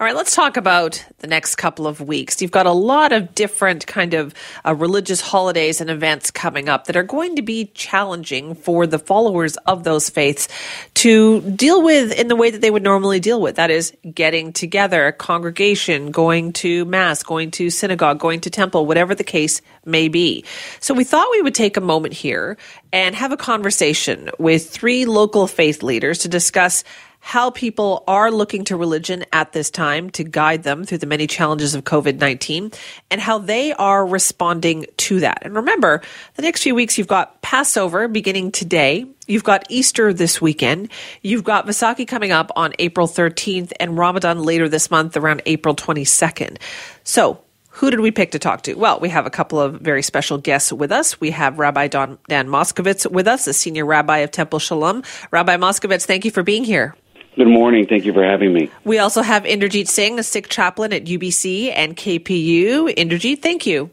All right, let's talk about the next couple of weeks. You've got a lot of different kind of uh, religious holidays and events coming up that are going to be challenging for the followers of those faiths to deal with in the way that they would normally deal with. That is getting together, a congregation, going to mass, going to synagogue, going to temple, whatever the case may be. So we thought we would take a moment here and have a conversation with three local faith leaders to discuss how people are looking to religion at this time to guide them through the many challenges of COVID 19 and how they are responding to that. And remember, the next few weeks you've got Passover beginning today. You've got Easter this weekend. You've got Vaisakhi coming up on April 13th and Ramadan later this month around April 22nd. So who did we pick to talk to? Well, we have a couple of very special guests with us. We have Rabbi Don, Dan Moskovitz with us, the senior rabbi of Temple Sholom. Rabbi Moskovitz, thank you for being here. Good morning. Thank you for having me. We also have Inderjeet Singh, a Sikh chaplain at UBC and KPU. Inderjeet, thank you.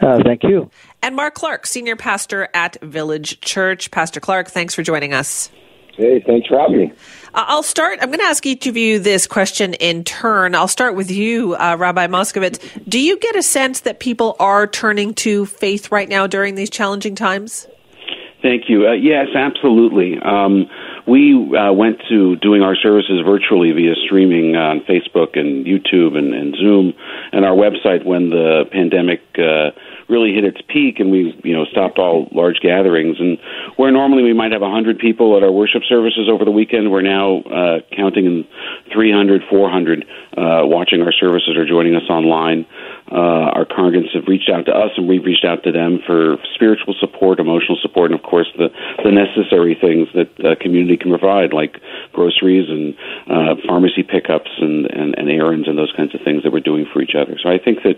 Uh, thank you. And Mark Clark, senior pastor at Village Church. Pastor Clark, thanks for joining us. Hey, thanks for having me. Uh, I'll start. I'm going to ask each of you this question in turn. I'll start with you, uh, Rabbi Moskovitz. Do you get a sense that people are turning to faith right now during these challenging times? Thank you. Uh, yes, absolutely. Um, we uh, went to doing our services virtually via streaming on Facebook and YouTube and, and Zoom. And our website when the pandemic uh, really hit its peak and we you know stopped all large gatherings. And where normally we might have 100 people at our worship services over the weekend we're now uh, counting in 300 400 uh, watching our services or joining us online uh, our congregants have reached out to us and we've reached out to them for spiritual support, emotional support, and of course the, the necessary things that uh, community can provide, like groceries and uh, pharmacy pickups and, and, and errands and those kinds of things that we're doing for each other. So I think that,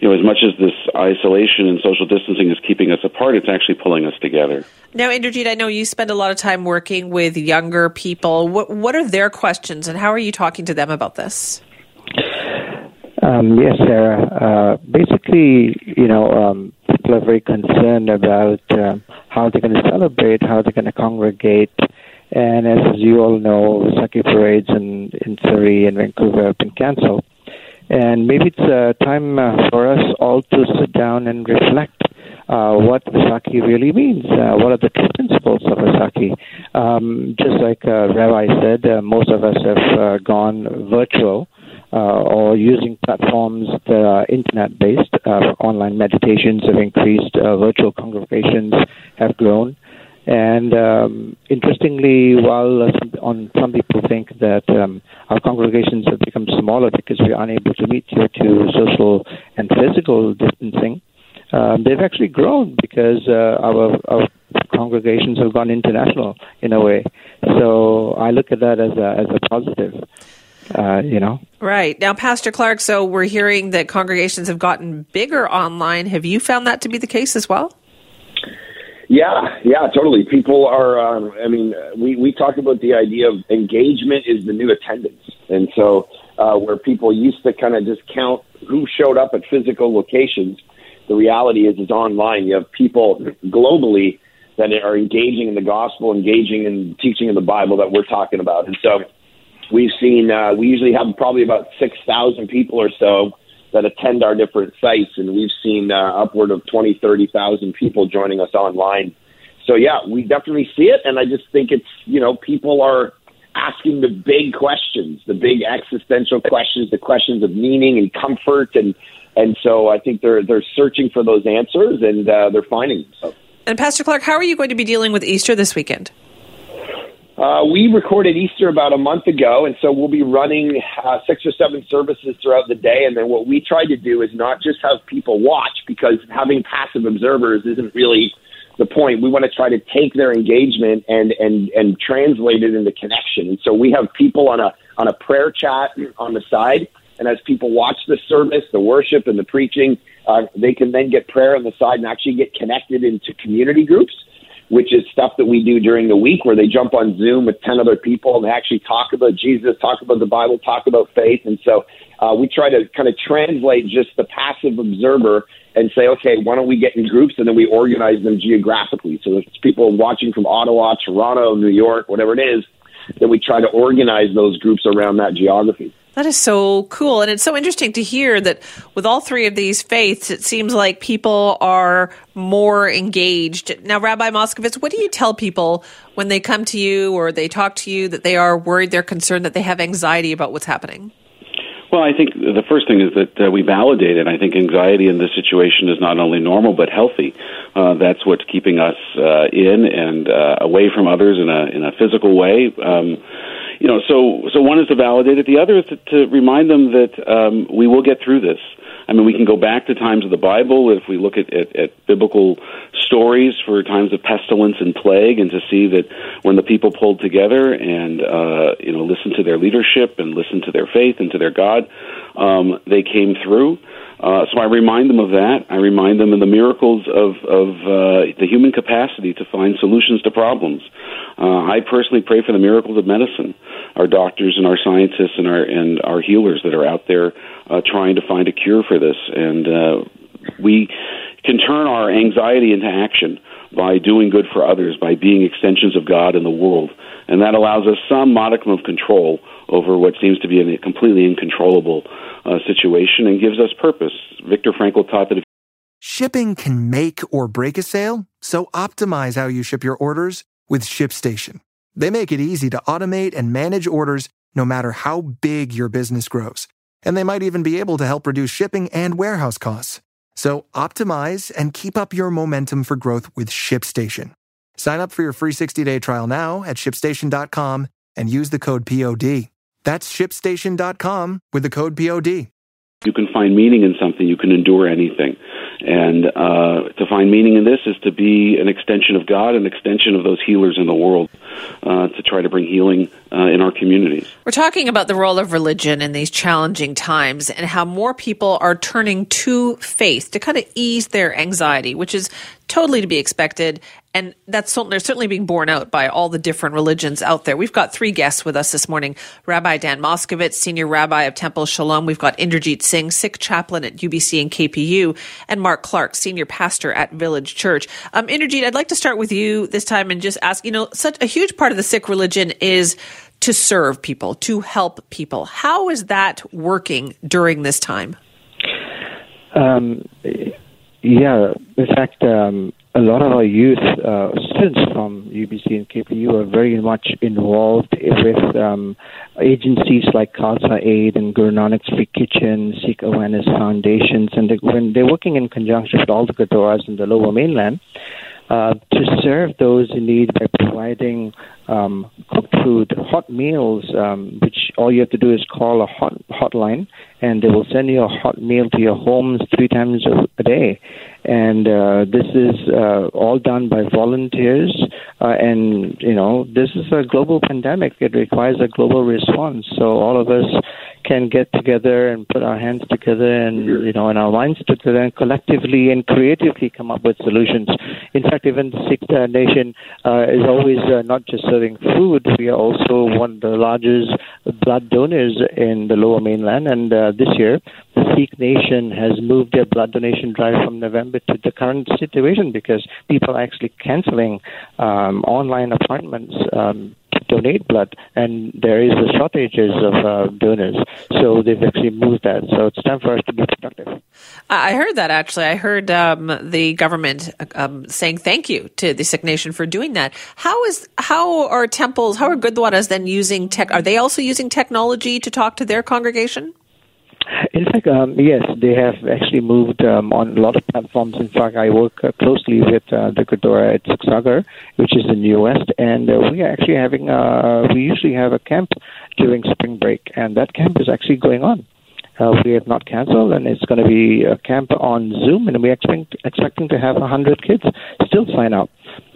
you know, as much as this isolation and social distancing is keeping us apart, it's actually pulling us together. Now, Inderjeet, I know you spend a lot of time working with younger people. What, what are their questions and how are you talking to them about this? Um, yes, Sara. Uh, basically, you know, um, people are very concerned about uh, how they're going to celebrate, how they're going to congregate. And as you all know, Vaisakhi parades in, in Surrey and Vancouver have been canceled. And maybe it's uh, time uh, for us all to sit down and reflect uh, what Vaisakhi really means. Uh, what are the principles of Vaisakhi? Um, just like uh, Rabbi said, uh, most of us have uh, gone virtual uh, or using platforms that are internet based. Uh, online meditations have increased, uh, virtual congregations have grown. And um, interestingly, while uh, some, on some people think that um, our congregations have become smaller because we're unable to meet due to social and physical distancing, um, they've actually grown because uh, our, our congregations have gone international in a way. So I look at that as a, as a positive uh, you know. Right. Now, Pastor Clark, so we're hearing that congregations have gotten bigger online. Have you found that to be the case as well? Yeah, yeah, totally. People are, um, I mean, we, we talk about the idea of engagement is the new attendance. And so, uh, where people used to kind of just count who showed up at physical locations, the reality is, is online. You have people globally that are engaging in the gospel, engaging in teaching in the Bible that we're talking about. And so, We've seen uh, we usually have probably about six thousand people or so that attend our different sites, and we've seen uh, upward of twenty, thirty thousand people joining us online. So yeah, we definitely see it, and I just think it's you know people are asking the big questions, the big existential questions, the questions of meaning and comfort, and and so I think they're they're searching for those answers, and uh, they're finding them. So. And Pastor Clark, how are you going to be dealing with Easter this weekend? Uh, we recorded Easter about a month ago, and so we'll be running uh, six or seven services throughout the day. And then what we try to do is not just have people watch, because having passive observers isn't really the point. We want to try to take their engagement and and and translate it into connection. And so we have people on a on a prayer chat on the side, and as people watch the service, the worship, and the preaching, uh, they can then get prayer on the side and actually get connected into community groups which is stuff that we do during the week where they jump on Zoom with 10 other people and they actually talk about Jesus, talk about the Bible, talk about faith. And so uh, we try to kind of translate just the passive observer and say, okay, why don't we get in groups and then we organize them geographically. So there's people watching from Ottawa, Toronto, New York, whatever it is, then we try to organize those groups around that geography. That is so cool. And it's so interesting to hear that with all three of these faiths, it seems like people are more engaged. Now, Rabbi Moskovitz, what do you tell people when they come to you or they talk to you that they are worried, they're concerned, that they have anxiety about what's happening? Well, I think the first thing is that uh, we validate it. I think anxiety in this situation is not only normal but healthy. Uh, that's what's keeping us uh, in and uh, away from others in a in a physical way. Um, you know, so so one is to validate it. The other is to, to remind them that um, we will get through this. I mean, we can go back to times of the Bible if we look at, at, at biblical stories for times of pestilence and plague, and to see that when the people pulled together and uh, you know listened to their leadership and listened to their faith and to their God, um, they came through. Uh, so I remind them of that. I remind them of the miracles of, of uh, the human capacity to find solutions to problems. Uh, I personally pray for the miracles of medicine, our doctors and our scientists and our and our healers that are out there uh, trying to find a cure for this. And uh, we can turn our anxiety into action by doing good for others, by being extensions of God in the world, and that allows us some modicum of control over what seems to be a completely uncontrollable uh, situation and gives us purpose. Viktor Frankl taught that if shipping can make or break a sale, so optimize how you ship your orders with ShipStation. They make it easy to automate and manage orders no matter how big your business grows. And they might even be able to help reduce shipping and warehouse costs. So optimize and keep up your momentum for growth with ShipStation. Sign up for your free 60-day trial now at shipstation.com and use the code POD. That's shipstation.com with the code POD. You can find meaning in something, you can endure anything. And uh, to find meaning in this is to be an extension of God, an extension of those healers in the world, uh, to try to bring healing uh, in our communities. We're talking about the role of religion in these challenging times and how more people are turning to faith to kind of ease their anxiety, which is totally to be expected and that's certainly being borne out by all the different religions out there. We've got three guests with us this morning: Rabbi Dan Moskovitz, senior rabbi of Temple Sholom. We've got Inderjeet Singh, Sikh chaplain at UBC and KPU, and Mark Clark, senior pastor at Village Church. Um, I'd like to start with you this time and just ask: you know, such a huge part of the Sikh religion is to serve people, to help people. How is that working during this time? Um, yeah, in fact, um, a lot of our youth, uh, students from UBC and KPU, are very much involved with um, agencies like Khalsa Aid and Guru Nanak's Free Kitchen, Sikh Awareness Foundations, and they, when they're working in conjunction with all the Gurdwaras in the Lower Mainland uh, to serve those in need by providing um, cooked food, hot meals, um, which all you have to do is call a hot hotline, and they will send you a hot meal to your homes three times a day. And uh, this is uh, all done by volunteers. Uh, and you know, this is a global pandemic; it requires a global response. So all of us can get together and put our hands together and you know and our minds together and collectively and creatively come up with solutions. In fact, even the Sikh Nation uh, is always uh, not just serving food. We are also one of the largest blood donors in the Lower Mainland, and uh, this year the Sikh Nation has moved their blood donation drive from November to the current situation because people are actually canceling um, online appointments. Um, donate blood, and there is a shortages of uh, donors. So they've actually moved that. So it's time for us to be productive. I heard that actually. I heard um, the government um, saying thank you to the Sikh Nation for doing that. How is how are temples? How are Gurdwaras then using tech? Are they also using technology to talk to their congregation? In fact, um, yes, they have actually moved um, on a lot of platforms. In fact, I work uh, closely with uh, the Gurdwara at Sagar, which is in the West, and uh, we are actually having, uh, we usually have a camp during spring break, and that camp is actually going on. Uh, we have not canceled, and it's going to be a camp on Zoom, and we're expect, expecting to have 100 kids still sign up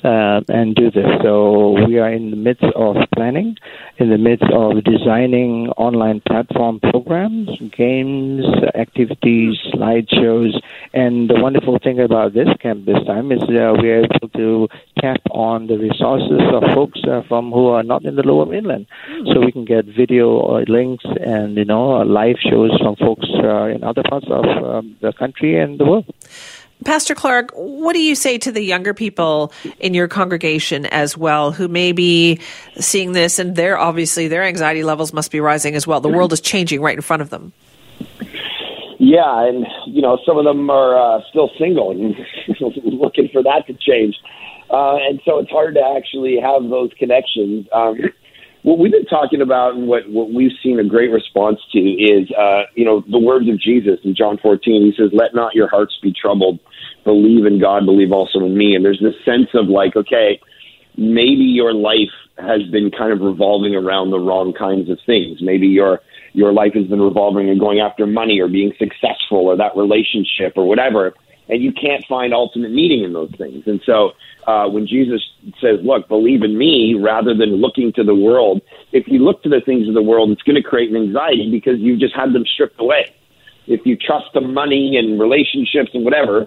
uh, and do this. So we are in the midst of planning, in the midst of designing online platform programs, games, activities, slideshows, and the wonderful thing about this camp this time is uh, we are able to tap on the resources of folks uh, from who are not in the Lower Mainland, so we can get video links and you know live shows from folks uh, in other parts of um, the country and the world. Pastor Clark, what do you say to the younger people in your congregation as well who may be seeing this and their obviously their anxiety levels must be rising as well. The world is changing right in front of them. Yeah, and you know some of them are uh, still single and looking for that to change, uh, and so it's hard to actually have those connections. Um, what we've been talking about and what, what we've seen a great response to is, uh, you know, the words of Jesus in John 14. He says, let not your hearts be troubled. Believe in God, believe also in me. And there's this sense of like, okay, maybe your life has been kind of revolving around the wrong kinds of things. Maybe your, your life has been revolving and going after money or being successful or that relationship or whatever. And you can't find ultimate meaning in those things. And so uh, when Jesus says, "Look, believe in me," rather than looking to the world. If you look to the things of the world, it's going to create an anxiety because you've just had them stripped away. If you trust the money and relationships and whatever,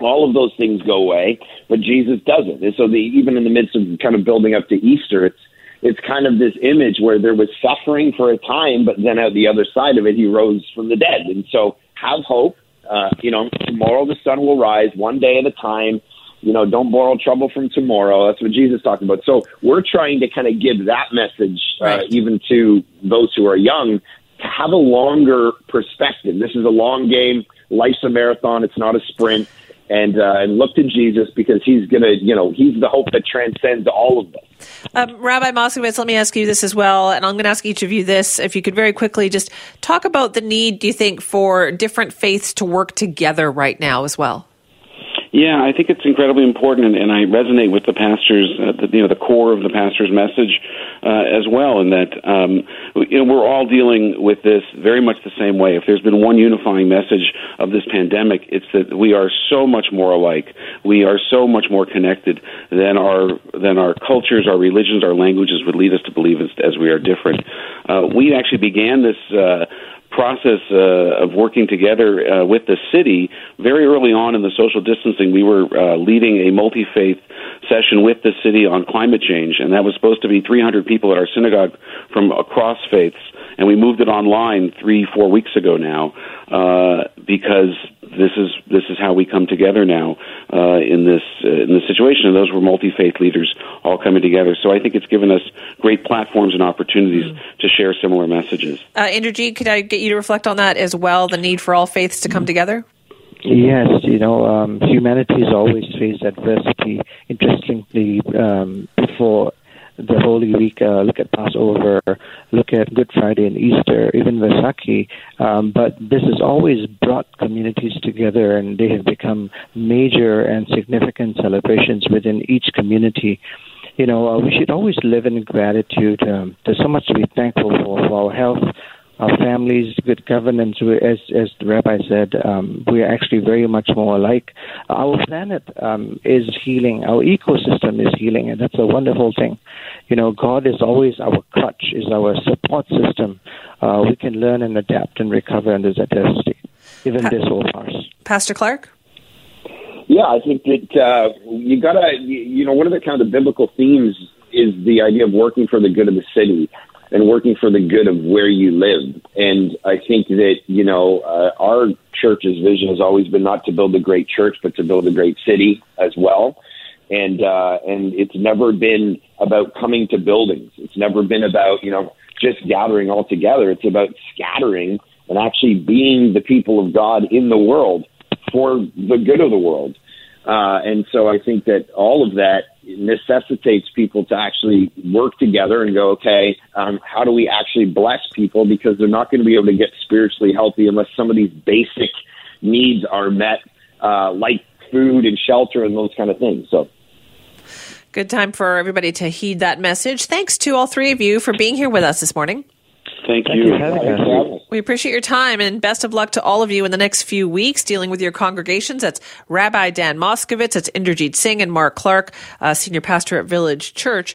all of those things go away. But Jesus doesn't. And so, the, even in the midst of kind of building up to Easter, it's it's kind of this image where there was suffering for a time, but then at the other side of it, he rose from the dead. And so, have hope. Uh, you know, tomorrow the sun will rise, one day at a time you know, don't borrow trouble from tomorrow. That's what Jesus talked about. So we're trying to kind of give that message, uh, right. even to those who are young, to have a longer perspective. This is a long game. Life's a marathon. It's not a sprint. And, uh, and look to Jesus because he's going to, you know, he's the hope that transcends all of this. Um, Rabbi Moskovitz, let me ask you this as well. And I'm going to ask each of you this. If you could very quickly just talk about the need, do you think, for different faiths to work together right now as well? Yeah, I think it's incredibly important, and, and I resonate with the pastor's, uh, the, you know, the core of the pastor's message uh, as well. In that, um, you know, we're all dealing with this very much the same way. If there's been one unifying message of this pandemic, it's that we are so much more alike. We are so much more connected than our than our cultures, our religions, our languages would lead us to believe as, as we are different. Uh, we actually began this. Process uh, of working together uh, with the city. Very early on in the social distancing we were uh, leading a multi-faith session with the city on climate change and that was supposed to be 300 people at our synagogue from across faiths and we moved it online three four weeks ago now uh, because this is this is how we come together now uh, in this uh, in this situation. And those were multi faith leaders all coming together. So I think it's given us great platforms and opportunities mm. to share similar messages. Uh, could I get you to reflect on that as well? The need for all faiths to come together. Yes, you know, um, humanity has always faced adversity. Interestingly, um, before the Holy Week, uh, look at Passover, look at Good Friday and Easter, even Vaisakhi. Um, but this has always brought communities together, and they have become major and significant celebrations within each community. You know, uh, we should always live in gratitude. Um, there's so much to be thankful for, for our health, our families, good governance. As as the rabbi said, um, we are actually very much more alike. Our planet um, is healing. Our ecosystem is healing, and that's a wonderful thing. You know, God is always our crutch, is our support system. Uh, we can learn and adapt and recover under that adversity. Even pa- this whole pass. Pastor Clark. Yeah, I think that uh, you gotta, you know, one of the kind of biblical themes is the idea of working for the good of the city and working for the good of where you live. And I think that, you know, uh, our church's vision has always been not to build a great church, but to build a great city as well. And, uh, and it's never been about coming to buildings. It's never been about, you know, just gathering all together. It's about scattering and actually being the people of God in the world for the good of the world. Uh, and so I think that all of that necessitates people to actually work together and go, okay, um, how do we actually bless people? Because they're not going to be able to get spiritually healthy unless some of these basic needs are met, uh, like food and shelter and those kind of things. So. Good time for everybody to heed that message. Thanks to all three of you for being here with us this morning. Thank, Thank you. you having us. We appreciate your time and best of luck to all of you in the next few weeks dealing with your congregations. That's Rabbi Dan Moskovitz, that's Inderjeet Singh and Mark Clark, uh, senior pastor at Village Church.